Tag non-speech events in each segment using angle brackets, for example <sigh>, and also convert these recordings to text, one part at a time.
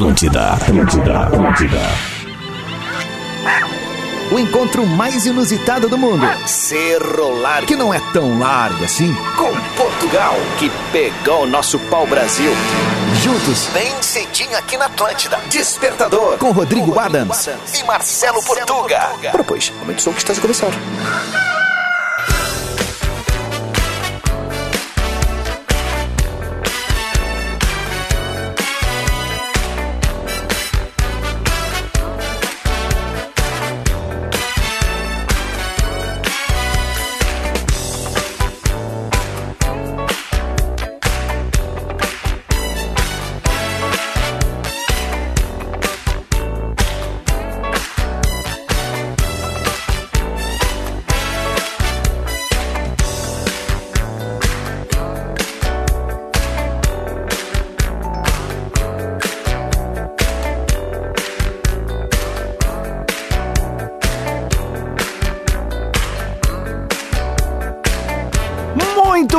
Atlântida, Atlântida, Atlântida. O encontro mais inusitado do mundo. Cerro Largo. Que não é tão largo assim. Com Portugal, que pegou o nosso pau-brasil. Juntos. Bem cedinho aqui na Atlântida. Despertador. Com Rodrigo, com Rodrigo Adams. Adams. E Marcelo, Marcelo Portuga. Portuga. Ora, pois, aumente o som que está a começar.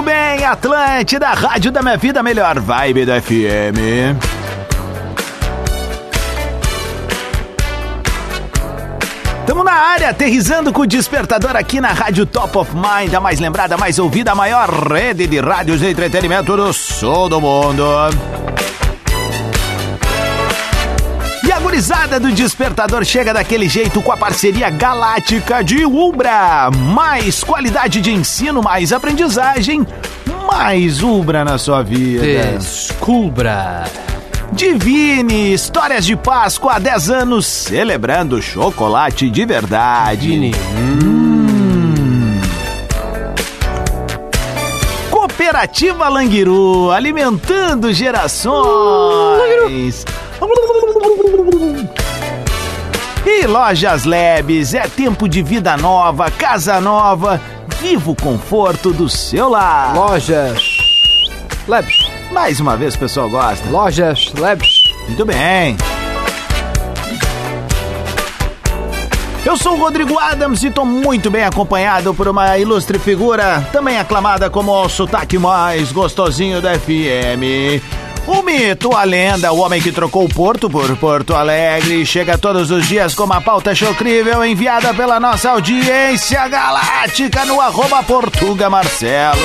Bem, Atlântida, Rádio da Minha Vida, melhor vibe do FM. Estamos na área, aterrizando com o despertador aqui na Rádio Top of Mind, a mais lembrada, a mais ouvida, a maior rede de rádios de entretenimento do sul do mundo. Gurizada do Despertador chega daquele jeito com a parceria galáctica de Ubra. Mais qualidade de ensino, mais aprendizagem, mais Ubra na sua vida. Descubra. Divine, histórias de Páscoa há 10 anos, celebrando chocolate de verdade. Divine. Hum. Cooperativa Languiru, alimentando gerações. E Lojas Lebes, é tempo de vida nova, casa nova, viva o conforto do seu lar. Lojas Lebes. Mais uma vez o pessoal gosta. Lojas Lebes. Muito bem. Eu sou o Rodrigo Adams e estou muito bem acompanhado por uma ilustre figura, também aclamada como o sotaque mais gostosinho da FM. O mito, a lenda, o homem que trocou Porto por Porto Alegre, chega todos os dias com uma pauta chocrível enviada pela nossa audiência galáctica no arroba Portuga Marcelo.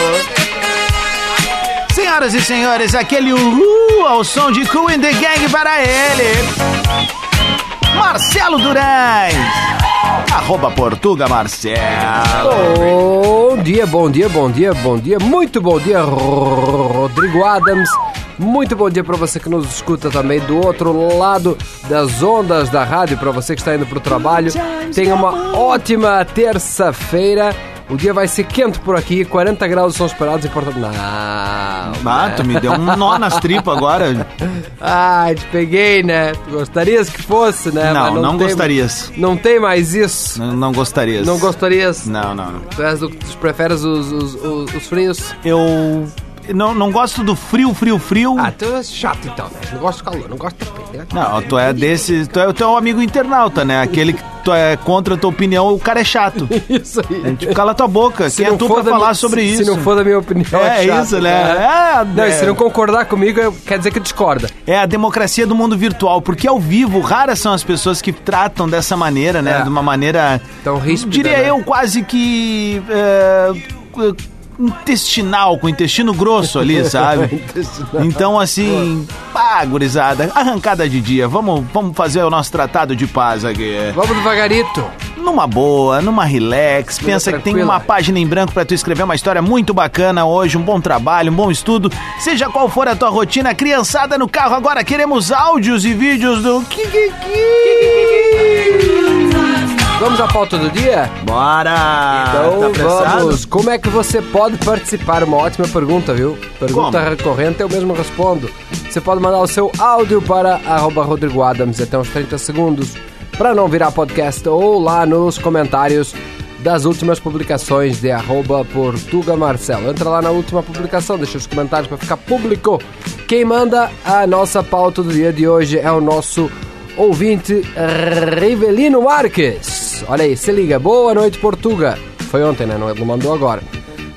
Senhoras e senhores, aquele uhul ao som de Cool in the Gang para ele. Marcelo Durães. Arroba Portuga Marcelo. Bom dia, bom dia, bom dia, bom dia. Muito bom dia, Rodrigo Adams. Muito bom dia para você que nos escuta também do outro lado das ondas da rádio, para você que está indo para o trabalho. Tenha uma ótima terça-feira. O dia vai ser quente por aqui, 40 graus são esperados em Porto Não. Ah, tu me deu um nó nas tripas agora. <laughs> Ai, te peguei, né? Gostarias que fosse, né? Não, não, não tem, gostarias. Não tem mais isso. Não, não gostarias. Não gostarias? Não, não. não. Tu, és do, tu preferes os, os, os, os frios? Eu não, não gosto do frio, frio, frio. Ah, tu é chato então, né? Não gosto do calor, não gosto do frio, né? Não, tu é desse. Tu é o teu amigo internauta, né? Aquele que tu é contra a tua opinião, o cara é chato. <laughs> isso aí. Tipo, cala tua boca. Se Quem é tu pra falar minha, sobre se, isso? Se não for da minha opinião, é, é chato, isso, né? É. É, não, é. se não concordar comigo, quer dizer que discorda. É a democracia do mundo virtual, porque ao vivo, raras são as pessoas que tratam dessa maneira, né? É. De uma maneira. Tão ríspida, Diria né? eu, quase que. Intestinal, com intestino grosso ali, <laughs> sabe? então, assim, pá, gurizada, arrancada de dia, vamos, vamos fazer o nosso tratado de paz aqui. Vamos devagarito. Numa boa, numa relax, pensa que tem tranquila. uma página em branco pra tu escrever uma história muito bacana hoje, um bom trabalho, um bom estudo, seja qual for a tua rotina, criançada no carro, agora queremos áudios e vídeos do Kikiki. Vamos à pauta do dia? Bora! Então tá vamos. Como é que você pode participar? Uma ótima pergunta, viu? Pergunta Como? recorrente, eu mesmo respondo. Você pode mandar o seu áudio para arroba Rodrigo Adams até uns 30 segundos para não virar podcast ou lá nos comentários das últimas publicações de arroba Portuga Marcelo. Entra lá na última publicação, deixa os comentários para ficar público. Quem manda a nossa pauta do dia de hoje é o nosso ouvinte Rivelino Marques. Olha aí, se liga. Boa noite, Portuga. Foi ontem, né? Não, ele mandou agora.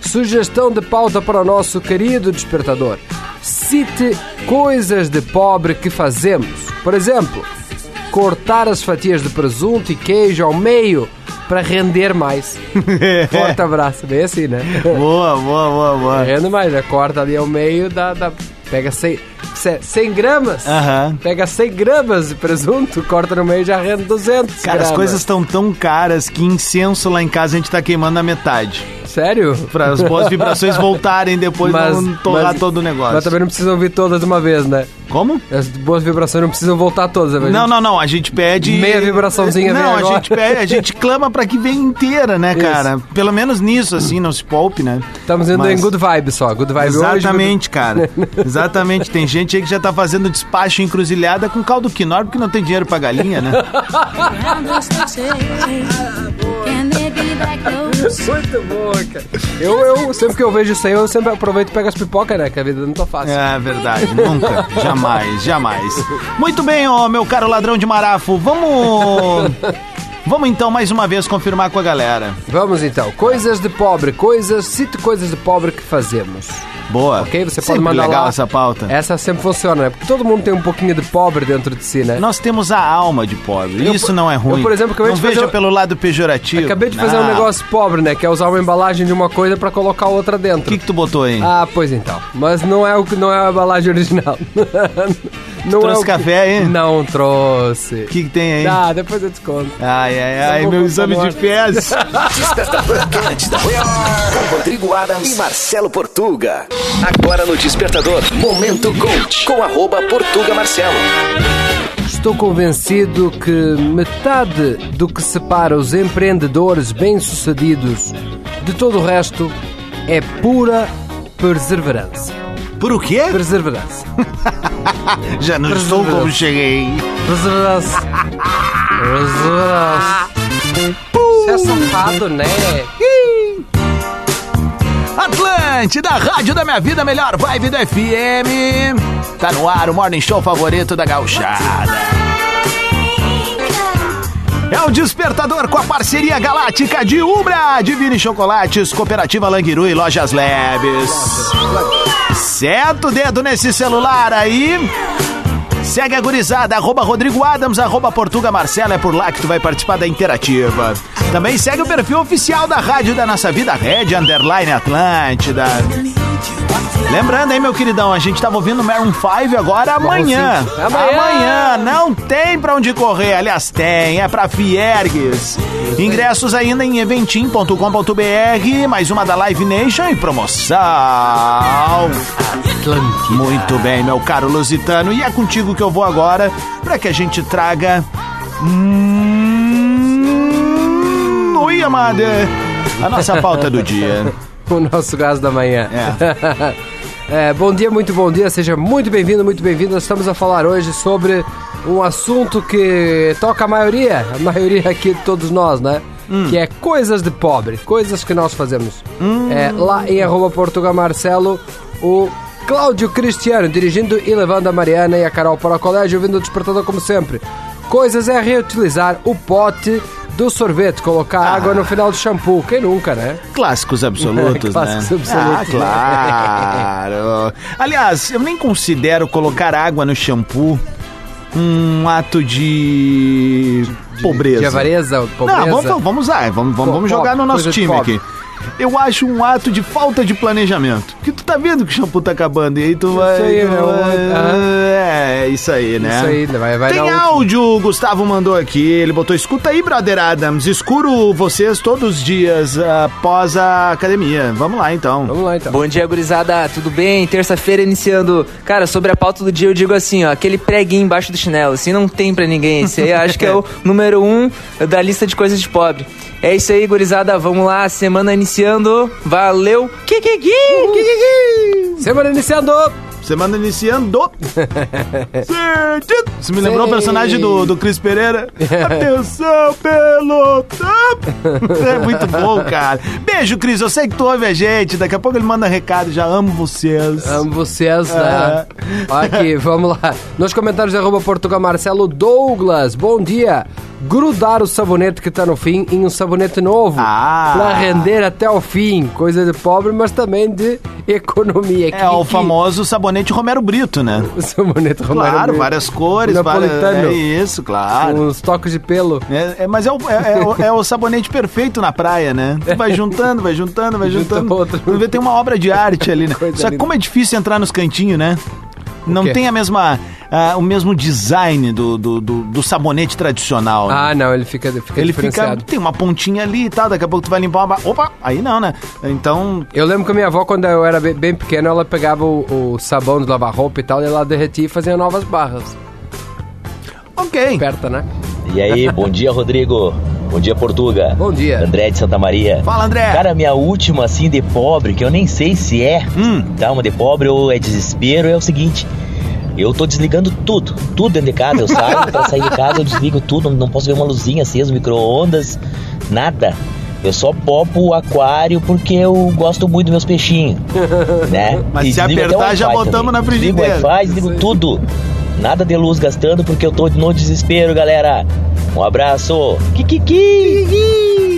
Sugestão de pauta para o nosso querido despertador. Cite coisas de pobre que fazemos. Por exemplo, cortar as fatias de presunto e queijo ao meio para render mais. <laughs> Forte abraço, bem assim, né? Boa, boa, boa, boa. Rende mais, né? Corta ali ao meio, dá, dá, pega 100, 100 gramas. Aham. Pega 100 gramas de presunto, corta no meio e já rende 200 Cara, as gramas. coisas estão tão caras que incenso lá em casa a gente tá queimando na metade. Sério? Para as boas vibrações voltarem depois não torrar todo o negócio. Mas também não precisam ouvir todas de uma vez, né? Como? As boas vibrações não precisam voltar todas. né? Não, não, não. A gente pede. Meia vibraçãozinha Não, a gente pede, a gente <laughs> clama pra que venha inteira, né, Isso. cara? Pelo menos nisso, assim, não se poupe, né? Estamos indo Mas- em good vibe só. Good vibe hoje. Exatamente, cara. <laughs> Exatamente. Tem gente aí que já tá fazendo despacho encruzilhada com caldo quinor porque não tem dinheiro pra galinha, né? <laughs> Muito boa, cara. Eu, eu, sempre que eu vejo isso aí, eu sempre aproveito e pego as pipocas, né? Que a vida não tá fácil. É verdade, nunca, jamais, jamais. Muito bem, ó, meu caro ladrão de marafo, vamos. Vamos então mais uma vez confirmar com a galera. Vamos então. Coisas de pobre. Coisas. Cite coisas de pobre que fazemos. Boa. Ok? Você pode Sempre mandar legal lá. essa pauta. Essa sempre funciona, né? Porque todo mundo tem um pouquinho de pobre dentro de si, né? Nós temos a alma de pobre. Eu, Isso não é ruim. eu, por exemplo, acabei não de fazer veja pelo lado pejorativo. Acabei de fazer um Não. negócio pobre, né? Que é usar uma embalagem de uma coisa pra colocar outra O dentro. que, que tu botou aí? Ah, pois então. Mas não é o que não é a embalagem original. <laughs> não Trouxe é o que- café aí? Não trouxe. O que, que tem aí? Ah, depois eu te conto. Ai, ai, ai, meu exame de fezes. Rodrigo Adams e Marcelo Portuga. Agora no Despertador, Momento Coach. Com arroba Portuga Marcelo. Estou convencido que metade do que separa os empreendedores bem-sucedidos de todo o resto é pura perseverança. Por o quê? Perseverança. <laughs> Já não estou como cheguei. Perseverança. <laughs> Perseverança. Você é safado, né? Atlântida, rádio da minha vida, melhor vibe do FM. Tá no ar o morning show favorito da gauchada. É o Despertador com a parceria galáctica de Ubra, Divine Chocolates, Cooperativa Languiru e Lojas Leves. Seta o dedo nesse celular aí. Segue a gurizada, arroba Rodrigo Adams, arroba Portuga Marcela, é por lá que tu vai participar da interativa. Também segue o perfil oficial da Rádio da Nossa Vida, Red Underline Atlântida. Lembrando, hein, meu queridão, a gente tava ouvindo Maroon 5 agora amanhã. Amanhã. Amanhã, não tem pra onde correr, aliás, tem, é pra Fiergues. Ingressos ainda em eventim.com.br, mais uma da Live Nation e promoção. Atlântida. Muito bem, meu caro Lusitano. E é contigo que eu vou agora para que a gente traga. Hum... Oi, amada. A nossa pauta do dia. <laughs> O nosso gás da manhã. <laughs> É, bom dia, muito bom dia, seja muito bem-vindo, muito bem-vindo. Nós estamos a falar hoje sobre um assunto que toca a maioria, a maioria aqui de todos nós, né? Que é coisas de pobre, coisas que nós fazemos. É, lá em arroba Portugal Marcelo, o Cláudio Cristiano dirigindo e levando a Mariana e a Carol para o colégio, ouvindo o despertador como sempre. Coisas é reutilizar o pote do sorvete, colocar água no final do shampoo. Quem nunca, né? Clássicos absolutos, <laughs> Clássicos né? absolutos, né? Ah, claro. Aliás, eu nem considero colocar água no shampoo um ato de pobreza. De avareza, pobreza. Não, vamos, vamos lá, vamos, vamos, vamos jogar no nosso de time aqui. Eu acho um ato de falta de planejamento. Porque tu tá vendo que o shampoo tá acabando e aí tu vai. aí, tu né? vai- É, isso aí, né? Isso aí, vai, vai Tem áudio, o Gustavo mandou aqui. Ele botou: escuta aí, brother Adams. Escuro vocês todos os dias após a academia. Vamos lá então. Vamos lá então. Bom dia, gurizada, tudo bem? Terça-feira iniciando. Cara, sobre a pauta do dia eu digo assim, ó, aquele preguinho embaixo do chinelo, assim não tem pra ninguém. Esse aí eu acho que é o <laughs> número um da lista de coisas de pobre. É isso aí, gurizada, vamos lá, semana iniciando. Valeu! Kikiki! Kikiki! Semana iniciando! Semana iniciando. <laughs> Você me lembrou o personagem do, do Cris Pereira? <laughs> Atenção, pelotão! É muito bom, cara. Beijo, Cris. Eu sei que tu ouve a gente. Daqui a pouco ele manda recado. Já amo vocês. Amo vocês, É. né? Aqui, vamos lá. Nos comentários, arroba Portugal Marcelo Douglas. Bom dia. Grudar o sabonete que tá no fim em um sabonete novo. Ah. Pra render até o fim. Coisa de pobre, mas também de economia. É o famoso sabonete Romero Brito, né? <laughs> O sabonete Romero Claro, Brito. várias cores, várias... Napolitano. É isso, claro. Uns toques de pelo. É, é, mas é o, é, é o- é o sabonete perfeito na praia, né? Tu vai juntando, vai juntando, vai <laughs> Junta juntando. outro. Tem uma obra de arte ali, né? <laughs> Coisa Só que como é difícil entrar nos cantinhos, né? Não tem a mesma, ah, o mesmo design do, do, do- do sabonete tradicional. né? Ah, não, ele fica, fica Ele fica, tem uma pontinha ali e tal, daqui a pouco tu vai limpar uma... Opa, aí não, né? Então, Eu lembro que a minha avó, quando eu era bem, bem pequeno, ela pegava o, o sabão de lavar roupa e tal, e ela derretia e fazia novas barras. ok. Aperta, né? E aí, bom dia, Rodrigo. Bom dia, Portuga. Bom dia. André de Santa Maria. Fala, André. Cara, minha última, assim, de pobre, que eu nem sei se é Hum. tá, uma de pobre ou é desespero, é o seguinte. Eu tô desligando tudo, tudo dentro de casa. Eu <laughs> saio, pra sair de casa eu desligo tudo, não posso ver uma luzinha acesa, micro-ondas, nada. Eu só popo o aquário porque eu gosto muito dos meus peixinhos, <laughs> né? Mas E se apertar, já botamos também. na frigideira. Desligo o Wi-Fi, desligo tudo. Nada de luz gastando porque eu tô no desespero, galera. Um abraço. Kikiki.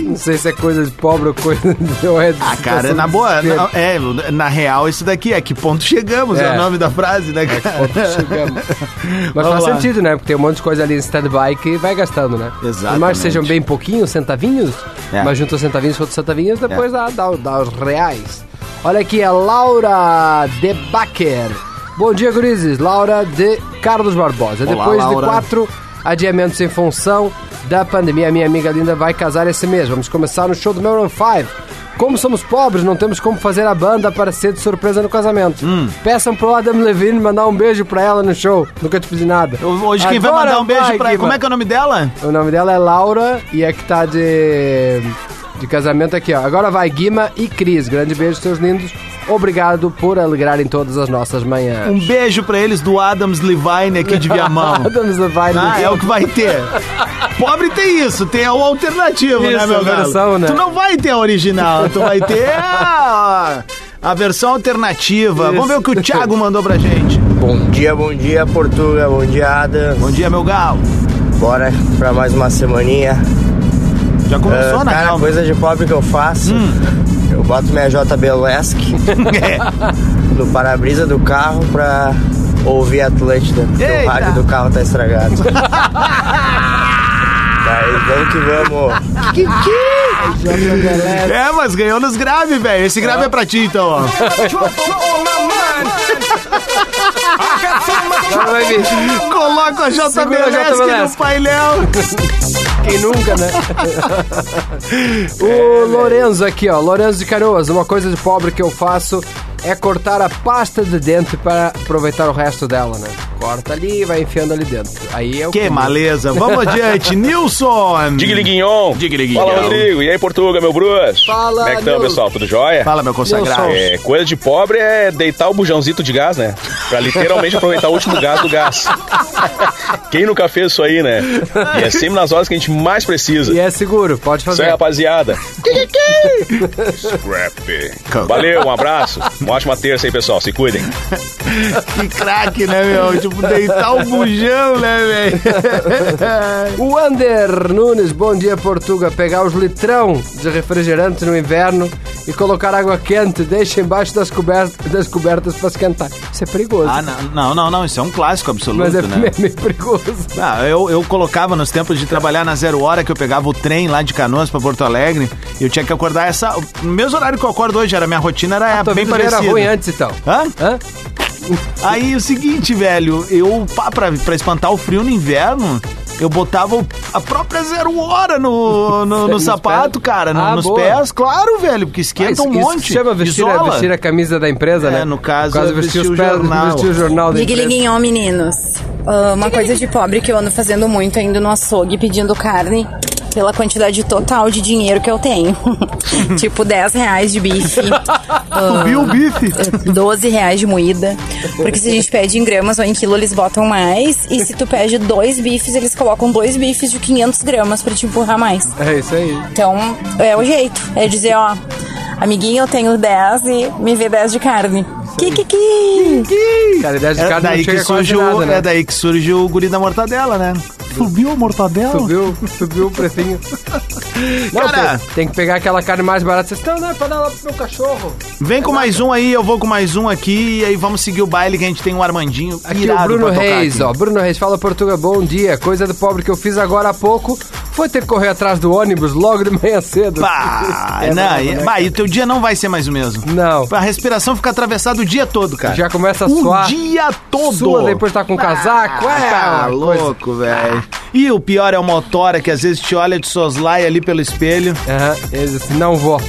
Não sei se é coisa de pobre ou coisa de... <laughs> Ou é de Ah, cara, situação na de boa, na, é, na real, isso daqui é que ponto chegamos, é, É. o nome da frase, né, cara? Chegamos. <laughs> Mas Vamos faz lá. sentido, né? Porque tem um monte de coisa ali em stand-by que vai gastando, né? Por mais Exatamente. que sejam bem pouquinhos, centavinhos, É. mas junta os centavinhos com outros centavinhos, depois dá, dá, dá os reais. Olha aqui, a Laura de Baquer. Bom dia, gurizes. Laura de Carlos Barbosa. Olá, depois Laura. de quatro adiamentos em função da pandemia, minha amiga linda vai casar esse mês. Vamos começar no show do Maroon 5. Como somos pobres, não temos como fazer a banda para ser de surpresa no casamento. Hum. Peçam pro Adam Levine mandar um beijo pra ela no show. Nunca te pedi nada. Hoje quem vai mandar um beijo vai, pra Guima. Como é que é o nome dela? O nome dela é Laura e é que tá de, de casamento aqui, ó. Agora vai Guima e Cris. Grande beijo, seus lindos. Obrigado por alegrarem todas as nossas manhãs. Um beijo pra eles do Adams Levine aqui de Viamão. <laughs> Adams Levine. Ah, é o que vai ter. Pobre tem isso, tem o alternativo, né, Isso, meu a galo? versão, né? Tu não vai ter a original, tu vai ter a, a versão alternativa. Vamos ver o que o Thiago mandou pra gente. Bom dia, bom dia, Portuga, bom dia, Adam. Bom dia, meu galo. Bora pra mais uma semaninha. Já começou, Ah, na cara, real. coisa de pobre que eu faço. Eu boto minha JB Lesk <laughs> É. no para-brisa do carro pra ouvir Atlântida, porque Eita. o rádio do carro tá estragado. <laughs> Mas vamos que vamos. É, mas ganhou nos grave, velho. Esse grave é pra ti, então, ó. Coloca a JB Segura a Lesk JB no painel. Quem nunca, né? <laughs> <laughs> o Lorenzo aqui, ó. Lorenzo de Canoas. Uma coisa de pobre que eu faço é cortar a pasta de dente para aproveitar o resto dela, né? Corta ali e vai enfiando ali dentro. Aí é o Que maleza. Vamos <laughs> adiante. Nilson. Digliguinhon. Digliguinhon. Fala, Rodrigo. E aí, Portuga, meu Bruce? Fala, Como é que estão, pessoal? Tudo jóia? Fala, meu consagrado. É, coisa de pobre é deitar o bujãozito de gás, né? Pra literalmente aproveitar o último gás do gás. <laughs> Quem nunca fez isso aí, né? E é sempre nas horas que a gente mais precisa. E é seguro, pode Isso aí, fazer. rapaziada. <laughs> Scrap. Valeu, um abraço. Uma ótima terça aí, pessoal. Se cuidem. <laughs> Que craque, né, meu? Tipo, deitar o bujão, né, velho? O Ander Nunes, bom dia Portuga. Pegar os litrão de refrigerante no inverno e colocar água quente, deixa embaixo das, cobertas das cobertas para esquentar. Isso é perigoso. Ah, não, não, não, isso é um clássico absoluto, mas é né? <laughs> meio perigoso. Ah, eu, eu colocava nos tempos de trabalhar na zero hora, que eu pegava o trem lá de Canoas pra Porto Alegre, e eu tinha que acordar essa. No mesmo horário que eu acordo hoje, era minha rotina era Tua bem parecida. Era ruim antes então. Hã? Hã? Aí o seguinte, velho, eu, pá, pra, pra espantar o frio no inverno, eu botava a própria zero hora no, no, no sapato, pés? cara, no- Ah, nos boa. pés, claro, velho, porque Ah, esquenta isso, um isso monte. se chama vestir, a, isola. vestir a camisa da empresa, É, né? no caso, Quase é vestir vestir os o pés, jornal. vestir o jornal da empresa. Digliguinhon, meninos. Ah, uma coisa de pobre que eu ando fazendo muito, indo no açougue pedindo carne pela quantidade total de dinheiro que eu tenho. <laughs> tipo 10 reais de bife. <laughs> Tu viu o bife? 12 reais de moída. Porque se a gente pede em gramas ou em quilo, eles botam mais. E se tu pede dois bifes, eles colocam dois bifes de 500 gramas pra te empurrar mais. É isso aí. Então, é o jeito. É dizer, ó, amiguinho, eu tenho 10 e me vê 10 de carne. Kikiki! Cara, 10 de É carne não daí, que chega quase surge o, nada, né? é daí que surge o guri da mortadela, né? Subiu a mortadela? Subiu, subiu o precinho. <laughs> Não, Cara- tem, tem que pegar aquela carne mais barata. Vocês estão, né? Pra dar lá pro meu cachorro. Vem com mais um aí, eu vou com mais um aqui, e aí vamos seguir o baile que a gente tem um Armandinho Aqui o Bruno pra tocar Reis, aqui. ó. Bruno Reis, fala Portugal, bom dia. Coisa do pobre que eu fiz agora há pouco foi ter que correr atrás do ônibus logo de manhã cedo. Pá, É <laughs> não, e, né, bah, e o teu dia não vai ser mais o mesmo. Não. A respiração fica atravessada o dia todo, cara. Já começa a o suar. dia todo. Sua, depois tá com casaco. É, tá louco, velho. E o pior é o motora que às vezes te olha de soslaia ali pelo espelho. Aham, disse, não vou.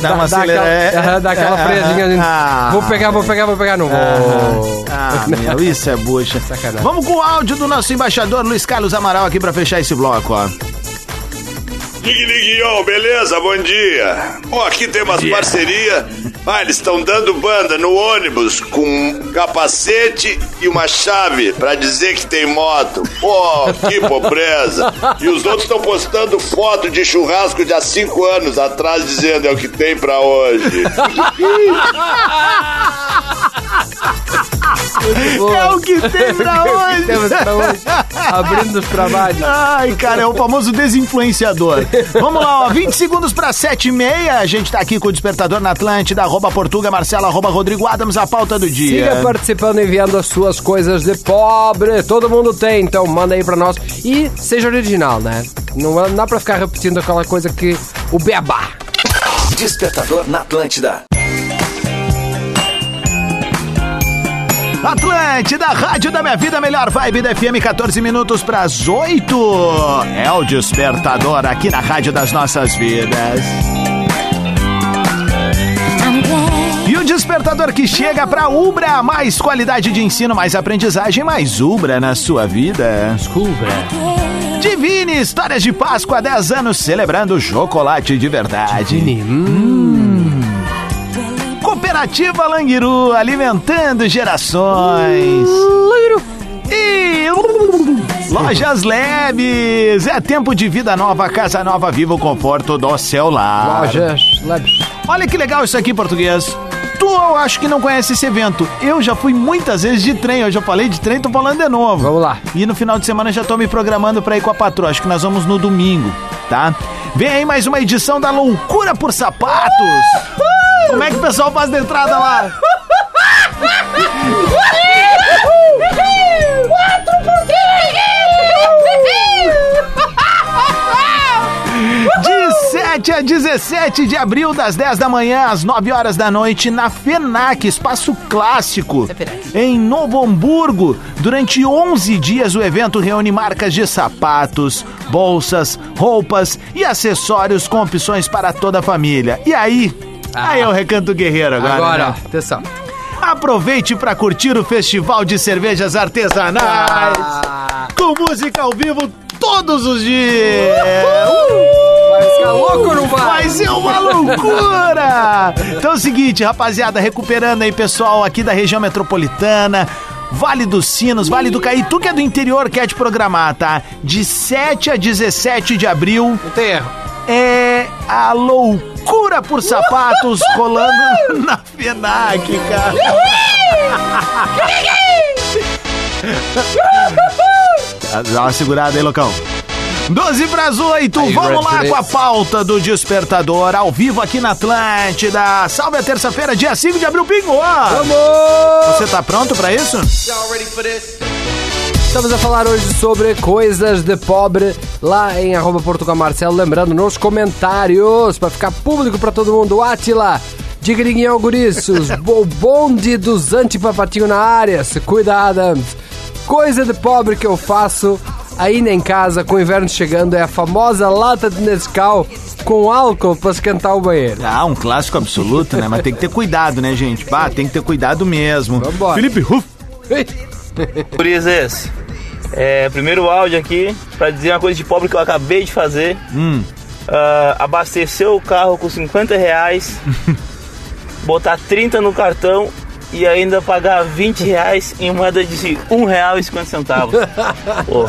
Dá uma dá aquela, aham, dá aquela Ah, freadinha. assim, ah. vou pegar, vou pegar, vou pegar, não vou. Ah, meu, isso é bucha. Sacanagem. Vamos com o áudio do nosso embaixador Luiz Carlos Amaral aqui pra fechar esse bloco, ó. Liguinho, beleza? Bom dia. Ó, aqui tem umas parcerias. Ah, eles estão dando banda no ônibus com um capacete e uma chave pra dizer que tem moto. Pô, que <laughs> pobreza. E os outros estão postando foto de churrasco de há cinco anos atrás dizendo é o que tem pra hoje. É o que tem pra <laughs> hoje. Temos pra hoje. Abrindo os trabalhos. Ai, cara, é o famoso desinfluenciador. Vamos lá, ó, 20 segundos para 7 e meia. A gente tá aqui com o Despertador na Atlântida, arroba Portuga, Marcela, arroba Rodrigo Adams, a pauta do dia. Siga participando, enviando as suas coisas de pobre. Todo mundo tem, então manda aí pra nós. E seja original, né? Não é- não dá pra ficar repetindo aquela coisa que o beabá. Despertador na Atlântida. Atlântida, Rádio da Minha Vida, melhor vibe da FM, 14 minutos pras 8. É o Despertador aqui na Rádio das Nossas Vidas. Despertador que chega pra Ubra, mais qualidade de ensino, mais aprendizagem, mais Ubra na sua vida. Ubra. Divine, histórias de Páscoa, 10 anos celebrando chocolate de verdade. Cooperativa Languiru, alimentando gerações. E Lojas Leves, é tempo de vida nova, casa nova, viva o conforto do seu lar. Lojas Labs. Olha que legal isso aqui, português. Tu, eu acho que não conhece esse evento. Eu já fui muitas vezes de trem. Eu já falei de trem, tô falando de novo. Vamos lá. E no final de semana já tô me programando pra ir com a patroa. Acho que nós vamos no domingo, tá? Vem aí mais uma edição da Loucura por Sapatos. Como é que o pessoal faz de entrada lá? <laughs> De 7 a 17 de abril, das 10 da manhã às 9 horas da noite, na FENAC, Espaço Clássico, em Novo Hamburgo. Durante 11 dias, o evento reúne marcas de sapatos, bolsas, roupas e acessórios com opções para toda a família. E aí? Aí é o Recanto Guerreiro agora. Agora, né? atenção. Aproveite para curtir o Festival de Cervejas Artesanais com música ao vivo todos os dias. Vai ficar louco ou não vai? Vai ser uma loucura! Então é o seguinte, rapaziada, recuperando aí pessoal aqui da região metropolitana. Vale dos Sinos, Vale do Caí, tu que é do interior quer te programar, tá? De 7 a 17 de abril Não tem erro. é a loucura por sapatos rolando na FENAC, cara. <laughs> Dá uma segurada aí, loucão. 12 para as 8, Aí, vamos lá com a pauta do Despertador, ao vivo aqui na Atlântida. Salve a terça-feira, dia 5 de abril, pingo! Vamos! Você tá pronto pra isso? Estamos a falar hoje sobre coisas de pobre lá em arroba Portugal Marcelo. Lembrando nos comentários, para ficar público para todo mundo. Atila, Digriguinhão Guriços, o <laughs> bonde dos antipapatinho na área. Se cuida, Adams. Coisa de pobre que eu faço ainda em casa com o inverno chegando é a famosa lata de Nescau com álcool para esquentar o banheiro. Ah, um clássico absoluto, né? Mas tem que ter cuidado, né, gente? Bah, tem que ter cuidado mesmo. Vambora. Felipe Ruff. <laughs> Gurizes, é, primeiro áudio aqui pra dizer uma coisa de pobre que eu acabei de fazer. Hum. Ah, abastecer o carro com 50 reais, <laughs> botar 30 no cartão e ainda pagar 20 reais em moeda de 1 real e 50 centavos. <laughs> Pô,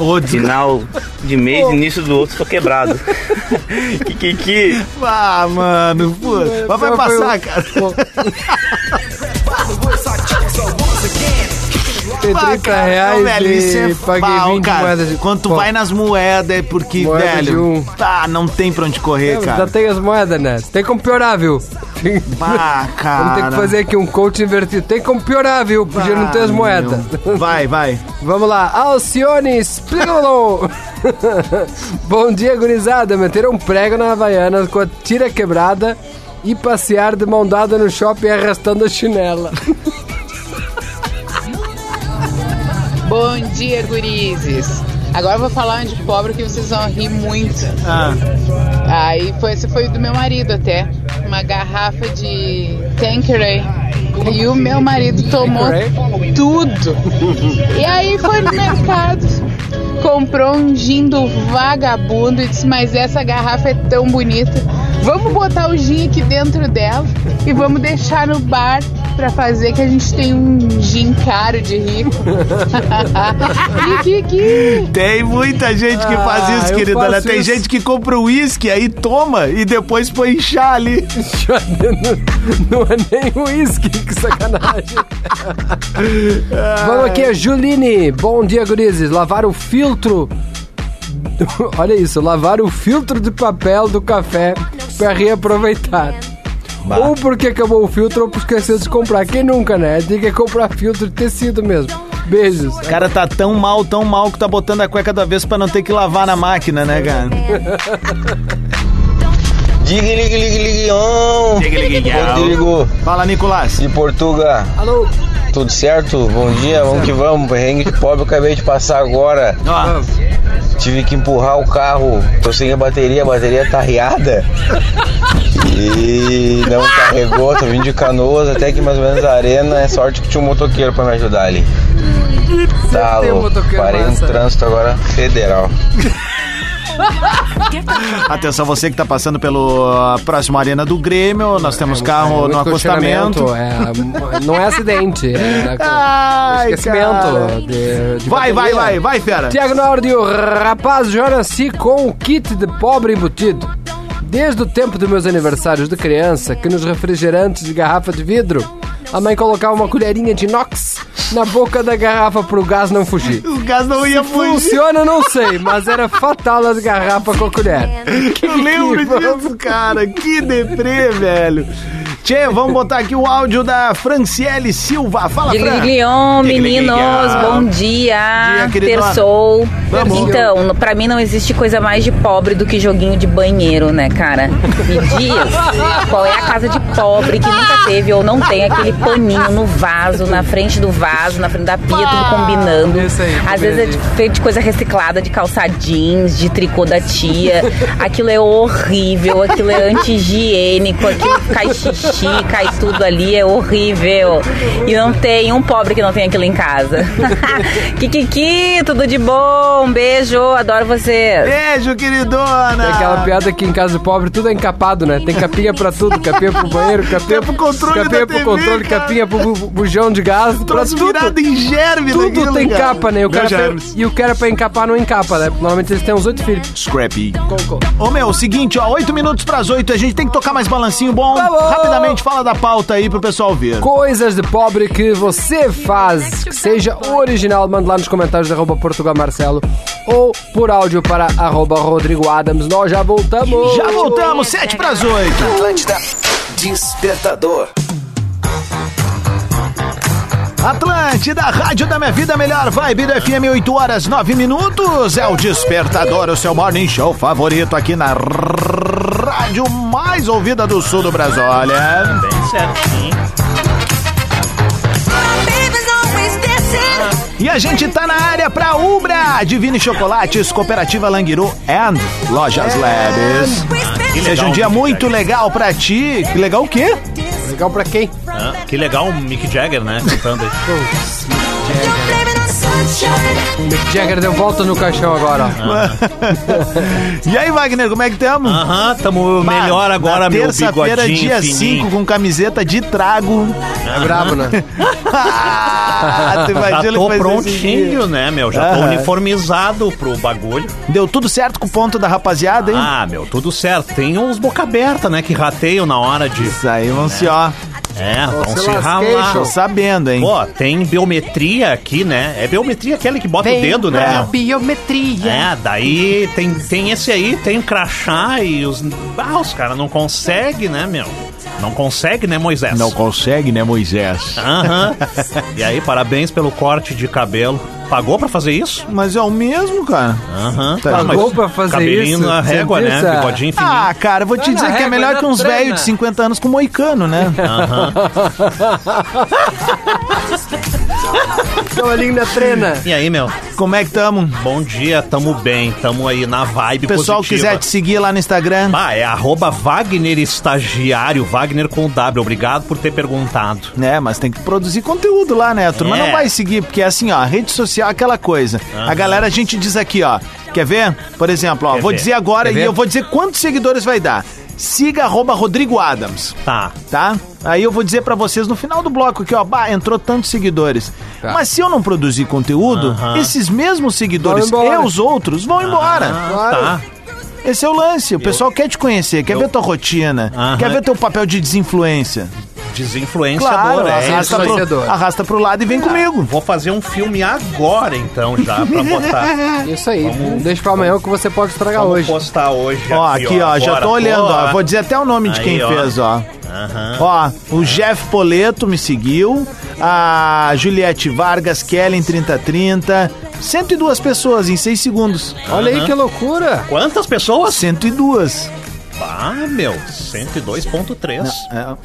Ô, des- final de mês, início do outro, tô quebrado. <laughs> que, que, que. Ah, mano, pô. Mas vai <laughs> passar, cara. Bah, 30 cara, reais não, velho, isso é e paguei 20 cara. moedas de- Quando tu Pô. vai nas moedas é porque, Moeda velho, um. tá, não tem pra onde correr, Já cara. tem as moedas, né? Tem como piorar, viu? Bah, cara. <laughs> Vamos ter que fazer aqui um coach invertido. Tem como piorar, viu? Podia não ter as moedas. Vai, vai. <laughs> Vamos lá. Alcione Splilolo. <laughs> Bom dia, gurizada. Meteram um prego na Havaiana com a tira quebrada e passear de mão dada no shopping arrastando a chinela. Bom dia, gurizes. Agora eu vou falar de pobre que vocês vão rir muito. Ah. Aí foi, esse foi do meu marido até. Uma garrafa de Tanqueray. E o meu marido tomou tudo. E aí foi no mercado. Comprou um gin do vagabundo e disse, mas essa garrafa é tão bonita. Vamos botar o gin aqui dentro dela e vamos deixar no bar pra fazer que a gente tem um gin caro de rico. <laughs> Kikiki. Tem muita gente que Ah, faz isso, eu querida. né? Tem isso. gente que compra o uísque, aí toma e depois põe chá ali. <laughs> Não é nem uísque, que sacanagem. <laughs> Vamos aqui, a Juline. Bom dia, gurizes. Lavar o filtro. Olha isso, lavar o filtro de papel do café para reaproveitar. Ou porque acabou o filtro ou porque esqueceu de comprar. Quem nunca, né? Tem que comprar filtro de tecido mesmo. Beijos. O cara tá tão mal, tão mal que tá botando a cueca da vez pra não ter que lavar na máquina, né, cara? On. Diga, liga, liga, on. Rodrigo. Fala, Nicolás. De Portugal. Alô. Tudo certo? Bom dia, vamos que vamos. Perrengue de pobre eu acabei de passar agora. Tive que empurrar o carro, tô sem a bateria, a bateria tá riada. E não carregou, tô vindo de canoas até que mais ou menos a arena. É sorte que tinha um motoqueiro pra me ajudar ali. Tá tem um louco, parei no massa. trânsito agora federal. <laughs> Atenção, você que tá passando pelo ah, próximo Arena do Grêmio, nós temos carro Muito no acostamento. É, não é acidente, é Ai, esquecimento. De, de Vai, vai, vai, vai, fera. Tiago Nordio, rapaz, já nasci com o kit de pobre embutido. Desde o tempo dos meus aniversários de criança, que nos refrigerantes de garrafa de vidro, a mãe colocava uma colherinha de inox na boca da garrafa pro gás não fugir. O gás não ia Se fugir. funciona, não sei, mas era fatal as garrafas com a colher. Eu lembro disso, cara. Que deprê, velho. Tchê, vamos botar aqui o áudio da Franciele Silva. Fala, Fran. Digliglion, meninos, bom Dia, dia. queridona. Terçou. Vamos. Então, no- pra mim não existe coisa mais de pobre do que joguinho de banheiro, né, cara? Me diz qual é a casa de pobre que nunca teve ou não tem aquele paninho no vaso, na frente do vaso, na frente da pia, tudo combinando. Isso aí, Às vezes é de- feito de coisa reciclada, de calça jeans, de tricô da tia. Aquilo é horrível, aquilo é anti-higiênico, aquilo cai xixi, cai tudo ali, é horrível. E não tem um pobre que não tem aquilo em casa. <laughs> Kikiki, tudo de bom, beijo, adoro você. Beijo, queridona. Tem aquela piada que em casa de pobre tudo é encapado, né? Tem capinha pra tudo, capinha pro banheiro, capinha pro controle capinha da pro TV, controle, cara. capinha pro bu- bujão de gás, pra Troço tudo. virado em germe Tudo daquilo, tem cara. capa, né? E o, cara Meu pra, e o cara pra encapar não encapa, né? Normalmente eles têm uns oito filhos. Scrappy. Concor. Ô meu, seguinte, ó, oito minutos pras oito, a gente tem que tocar mais balancinho bom. Vamos! Rapidamente, fala da pauta aí pro pessoal ver. Coisas de pobre que você faz, que seja original, manda lá nos comentários da arroba Portugal Marcelo ou por áudio para arroba Rodrigo Adams. Nós já voltamos. Já voltamos, sete pras oito. Atlântida Despertador. Atlântida, Rádio da Minha Vida, melhor vibe do FM, 8 horas 9 minutos. É o Despertador, o seu morning show favorito aqui na rádio mais ouvida do sul do Brasil. Olha. Bem certinho. E a gente tá na área pra Ubra, Divine Chocolates, Cooperativa Languiru and Lojas Labs. Que Seja um dia Mick muito legal pra ti. Que legal o quê? Legal pra quem? Ah, que legal o Mick Jagger, né? Cantando aí. Mick Jagger deu volta no caixão agora. ó. <laughs> E aí, Wagner, como é que tamo? Aham, tamo melhor agora, meu Terça-feira, dia fininho. 5, com camiseta de trago. É brabo, né? Ah, <laughs> tu Já tô prontinho, né, meu? Já tô uniformizado pro bagulho. Deu tudo certo com o ponto da rapaziada, hein? Ah, meu, tudo certo. Tem uns boca aberta, né, que rateiam na hora de... Isso aí, se ó. É, vão se ralar. sabendo, hein? Pô, tem biometria aqui, né? É biometria aquela que bota o dedo, né? biometria. É, daí tem, tem esse aí, tem o crachá e os. Ah, os caras não conseguem, né, meu? Não consegue, né, Moisés? Não consegue, né, Moisés? Aham. <laughs> E aí, parabéns pelo corte de cabelo. Pagou pra fazer isso? Mas é o mesmo, cara. Aham. Tá, Pagou pra fazer cabelinho isso? na Você régua, né? Bigodinho fininho. Ah, cara, vou te Vai dizer que é régua, melhor que uns trena. velhos de 50 anos com moicano, né? <laughs> <laughs> Estão ali na trena. E aí, meu? Como é que tamo? Bom dia, tamo bem, tamo aí na vibe O pessoal positiva. quiser te seguir lá no Instagram. Ah, é arroba Wagner Estagiário, Wagner com W. Obrigado por ter perguntado. É, mas tem que produzir conteúdo lá, né? A turma É. não vai seguir, porque assim, ó, rede social é aquela coisa. A galera, a gente diz aqui, ó. Quer ver? Por exemplo, ó, Quer vou ver? dizer agora Quer e ver? eu vou dizer quantos seguidores vai dar. Siga arroba Rodrigo Adams, Tá. tá? Aí eu vou dizer pra vocês no final do bloco aqui, ó, bah, entrou tantos seguidores. Tá. Mas se eu não produzir conteúdo, Aham. esses mesmos seguidores embora. e os outros vão embora. Ah, tá. Esse é o lance. O pessoal quer te conhecer, quer ver tua rotina, Aham. quer ver teu papel de desinfluência. Desinfluenciador, Claro, é. arrasta, pro, influenciador. arrasta pro lado e vem comigo. Vou fazer um filme agora, então, já, pra botar. <laughs> Isso aí. Deixa pra amanhã que você pode estragar Vamos hoje. postar hoje. Ó, aqui, ó, já tô olhando, ó. Vou dizer até o nome de Aí, quem ó. fez, ó. Aham. Ó, o Jeff Poleto me seguiu, a Juliette Vargas, Kellen 3030, 102 pessoas em 6 segundos. Olha aí que loucura. Quantas pessoas? 102. Ah, meu, 102.3. É.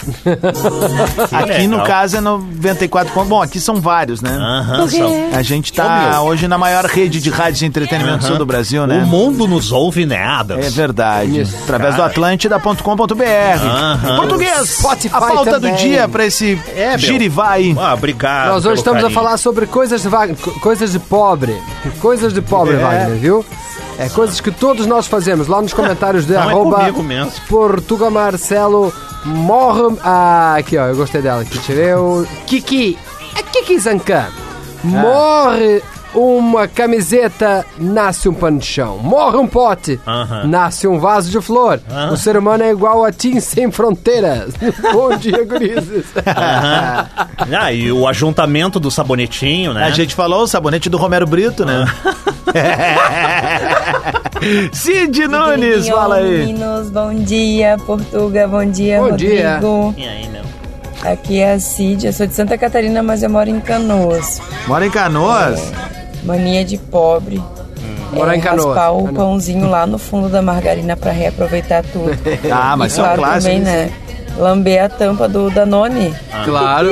<laughs> Aqui no caso é 94 pontos. Bom, aqui são vários, né? Aham, são. A gente Ô, tá meu. hoje na maior rede de rádio de entretenimento do sul do Brasil, né? O mundo nos ouve, né, Adams? É verdade. Isso, Através do atlântida.com.br. Aham. Português, Spotify a pauta também. do dia pra esse É, meu. girivai. Ah, obrigado. Nós hoje pelo estamos carinho. a falar sobre coisas de, Wagner, co- coisas de pobre. Coisas de pobre, É. Wagner, viu? É coisas que todos nós fazemos. Lá nos comentários de Não é arroba mesmo. Portuga Marcelo morre... Ah, aqui ó, eu gostei dela. Aqui, ver. O Kiki. É Kiki Zancan. Morre uma camiseta, nasce um pano de chão. Morre um pote, Aham. nasce um vaso de flor. O ser humano é igual a Tim <laughs> Sem Fronteiras. <laughs> Bom dia, gurizes. Aham. Ah, e o ajuntamento do sabonetinho, né? A gente falou o sabonete do Romero Brito, né? <laughs> Cid Nunes, fala aí. Meninos, bom dia, Portuga, bom dia, Bom dia. Rodrigo. E aí, meu? Aqui é a Cid, eu sou de Santa Catarina, mas eu moro em Canoas. Mora em Canoas? Mania de pobre. Morar é, em Canoas. Raspar o Ah, pãozinho lá no fundo da margarina pra reaproveitar tudo. <laughs> Ah, mas e isso é um claro clássico. também, né? Lamber a tampa do Danone. Claro.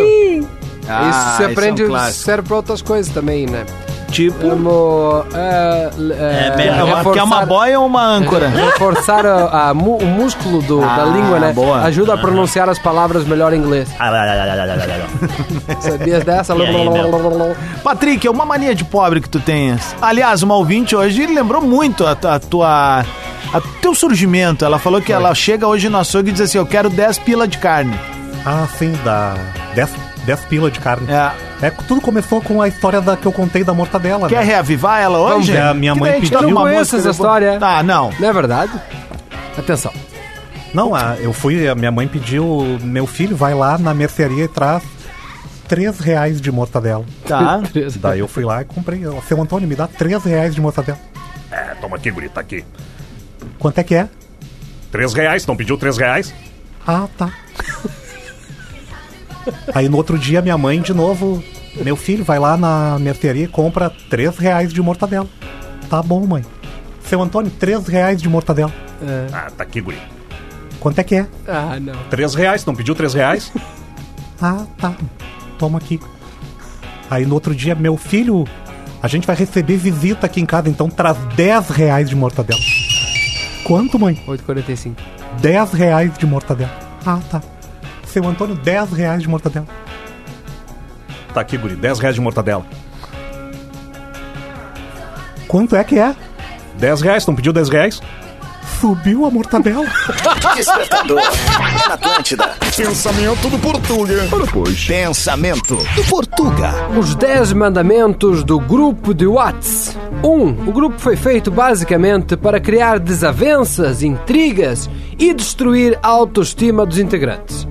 Ah, isso se esse é um aprende, serve pra outras coisas também, né? Tipo, Como. É, É, é, é uma- que é uma boia ou uma âncora? <laughs> Reforçar a- a mu- o músculo do- da Ah, língua, né? boa. Ajuda a pronunciar as palavras melhor em inglês. Ah, lá, lá, lá, lá, lá, lá, lá. <laughs> Sabias dessa? E aí? <laughs> Patrick, é uma mania de pobre que tu tenhas. Aliás, uma ouvinte hoje lembrou muito a, a tua. A teu surgimento. Ela falou que ela chega hoje no açougue e diz assim: Eu quero 10 pila de carne. Ah, sim, da 10, 10 pila de carne. É. É, tudo começou com a história da, que eu contei da mortadela. Quer né? reavivar ela hoje? A minha Que mãe daí pediu. Eu não uma conheço música essa depois. história. Ah, não. Não é verdade? Atenção. Não, a- eu fui, a minha mãe pediu, meu filho vai lá na mercearia e traz 3 reais de mortadela. Tá. <laughs> Daí eu fui lá e comprei. Ó, Seu Antônio, me dá 3 reais de mortadela. É, toma aqui, guri, tá aqui. Quanto é que é? 3 reais, não pediu 3 reais? Ah, tá. Aí no outro dia minha mãe de novo, meu filho vai lá na mercearia e compra 3 reais de mortadela. Tá bom, mãe. Seu Antônio, 3 reais de mortadela. É. Ah, tá aqui, guri. Quanto é que é? Ah, não. 3 reais, não pediu 3 reais? <laughs> ah, tá. Toma aqui. Aí no outro dia, meu filho, a gente vai receber visita aqui em casa, então traz 10 reais de mortadela. Quanto, mãe? 8,45. 10 reais de mortadela. Ah, tá. Seu Antônio, 10 reais de mortadela. Tá aqui, guri, 10 reais de mortadela. Quanto é que é? 10 reais, não pediu 10 reais? Subiu a mortadela. <laughs> Despertador. Na Atlântida. Pensamento do Portuga. Ora, pois. Pensamento do Portuga. Os 10 mandamentos do grupo de Whats. 1. Um, o grupo foi feito basicamente para criar desavenças, intrigas e destruir a autoestima dos integrantes.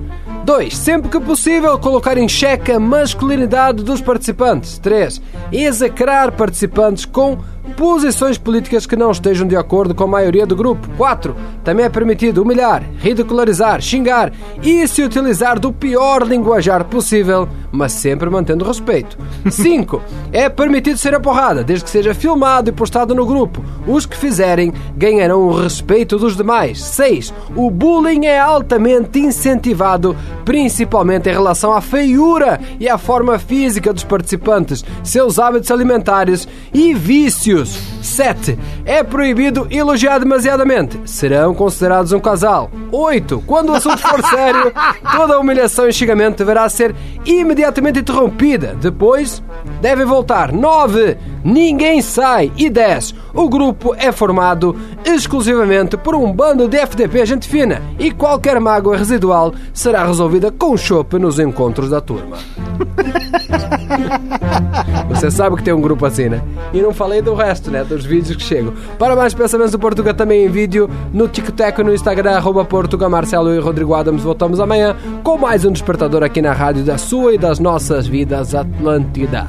2. Sempre que possível, colocar em xeque a masculinidade dos participantes. 3. Execrar participantes com posições políticas que não estejam de acordo com a maioria do grupo. 4. Também é permitido humilhar, ridicularizar, xingar e se utilizar do pior linguajar possível, mas sempre mantendo respeito. 5. É permitido ser a porrada, desde que seja filmado e postado no grupo. Os que fizerem ganharão o respeito dos demais. 6. O bullying é altamente incentivado, principalmente em relação à feiura e à forma física dos participantes, seus hábitos alimentares e vícios. 7. É proibido elogiar demasiadamente. Serão considerados um casal. 8. Quando o assunto for <laughs> sério, toda a humilhação e xingamento deverá ser imediatamente interrompida. Depois, deve voltar. 9. Ninguém sai. E 10. O grupo é formado exclusivamente por um bando de FDP gente fina e qualquer mágoa residual será resolvida com chope nos encontros da turma. <laughs> Você sabe que tem um grupo assim, né? E não falei do resto, né? Dos vídeos que chegam. Para mais pensamentos do Portuga também em vídeo no TikTok e no Instagram, arroba Portuga, Marcelo e Rodrigo Adams. Voltamos amanhã com mais um despertador aqui na rádio da sua e das nossas vidas Atlântida.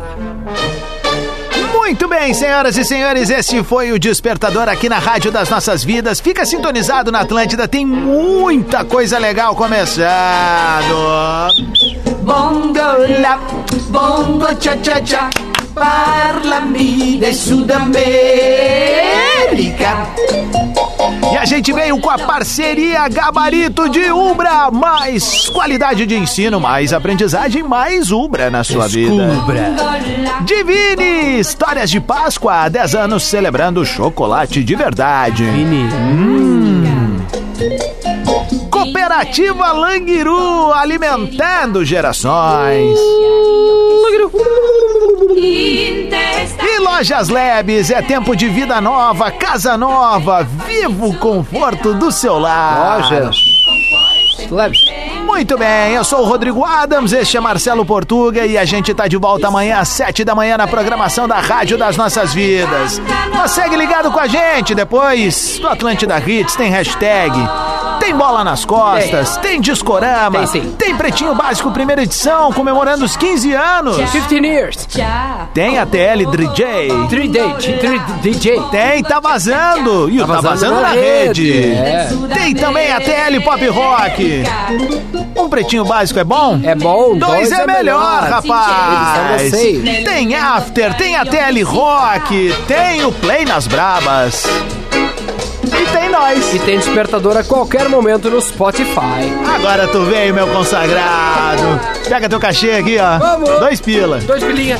Muito bem, senhoras e senhores, esse foi o Despertador aqui na Rádio das Nossas Vidas. Fica sintonizado na Atlântida, tem muita coisa legal começando. Bongo la, bongo cha cha cha, parlami de Sudamérica. E a gente veio com a parceria Gabarito de Ubra. Mais qualidade de ensino, mais aprendizagem, mais Ubra na sua vida. Divine! Histórias de Páscoa, há 10 anos celebrando chocolate de verdade. Hum. Cooperativa Languiru, alimentando gerações. Lojas Labs, é tempo de vida nova, casa nova, viva o conforto do seu lar. Lojas Labs. Muito bem, eu sou o Rodrigo Adams, este é Marcelo Portuga e a gente tá de volta amanhã às sete da manhã na programação da Rádio das Nossas Vidas. Mas segue ligado com a gente, depois do Atlântida Hits tem hashtag, tem bola nas costas, tem, discorama, Tem tem Pretinho Básico primeira edição comemorando os 15 anos. 15 years. Tem a TL DJ. 3D, DJ. Tem, tá vazando. E o Tá tá vazando vazando na na rede. rede. É. Tem também a TL Pop Rock. Um pretinho básico é bom? É bom, Dois, é, melhor, rapaz. Edição de seis. Tem After, tem a TL Rock, tem o Play nas Brabas. E tem nós. E tem despertador a qualquer momento no Spotify. Agora tu veio, meu consagrado. Pega teu cachê aqui, ó. Vamos. Dois pila. Dois pilinha.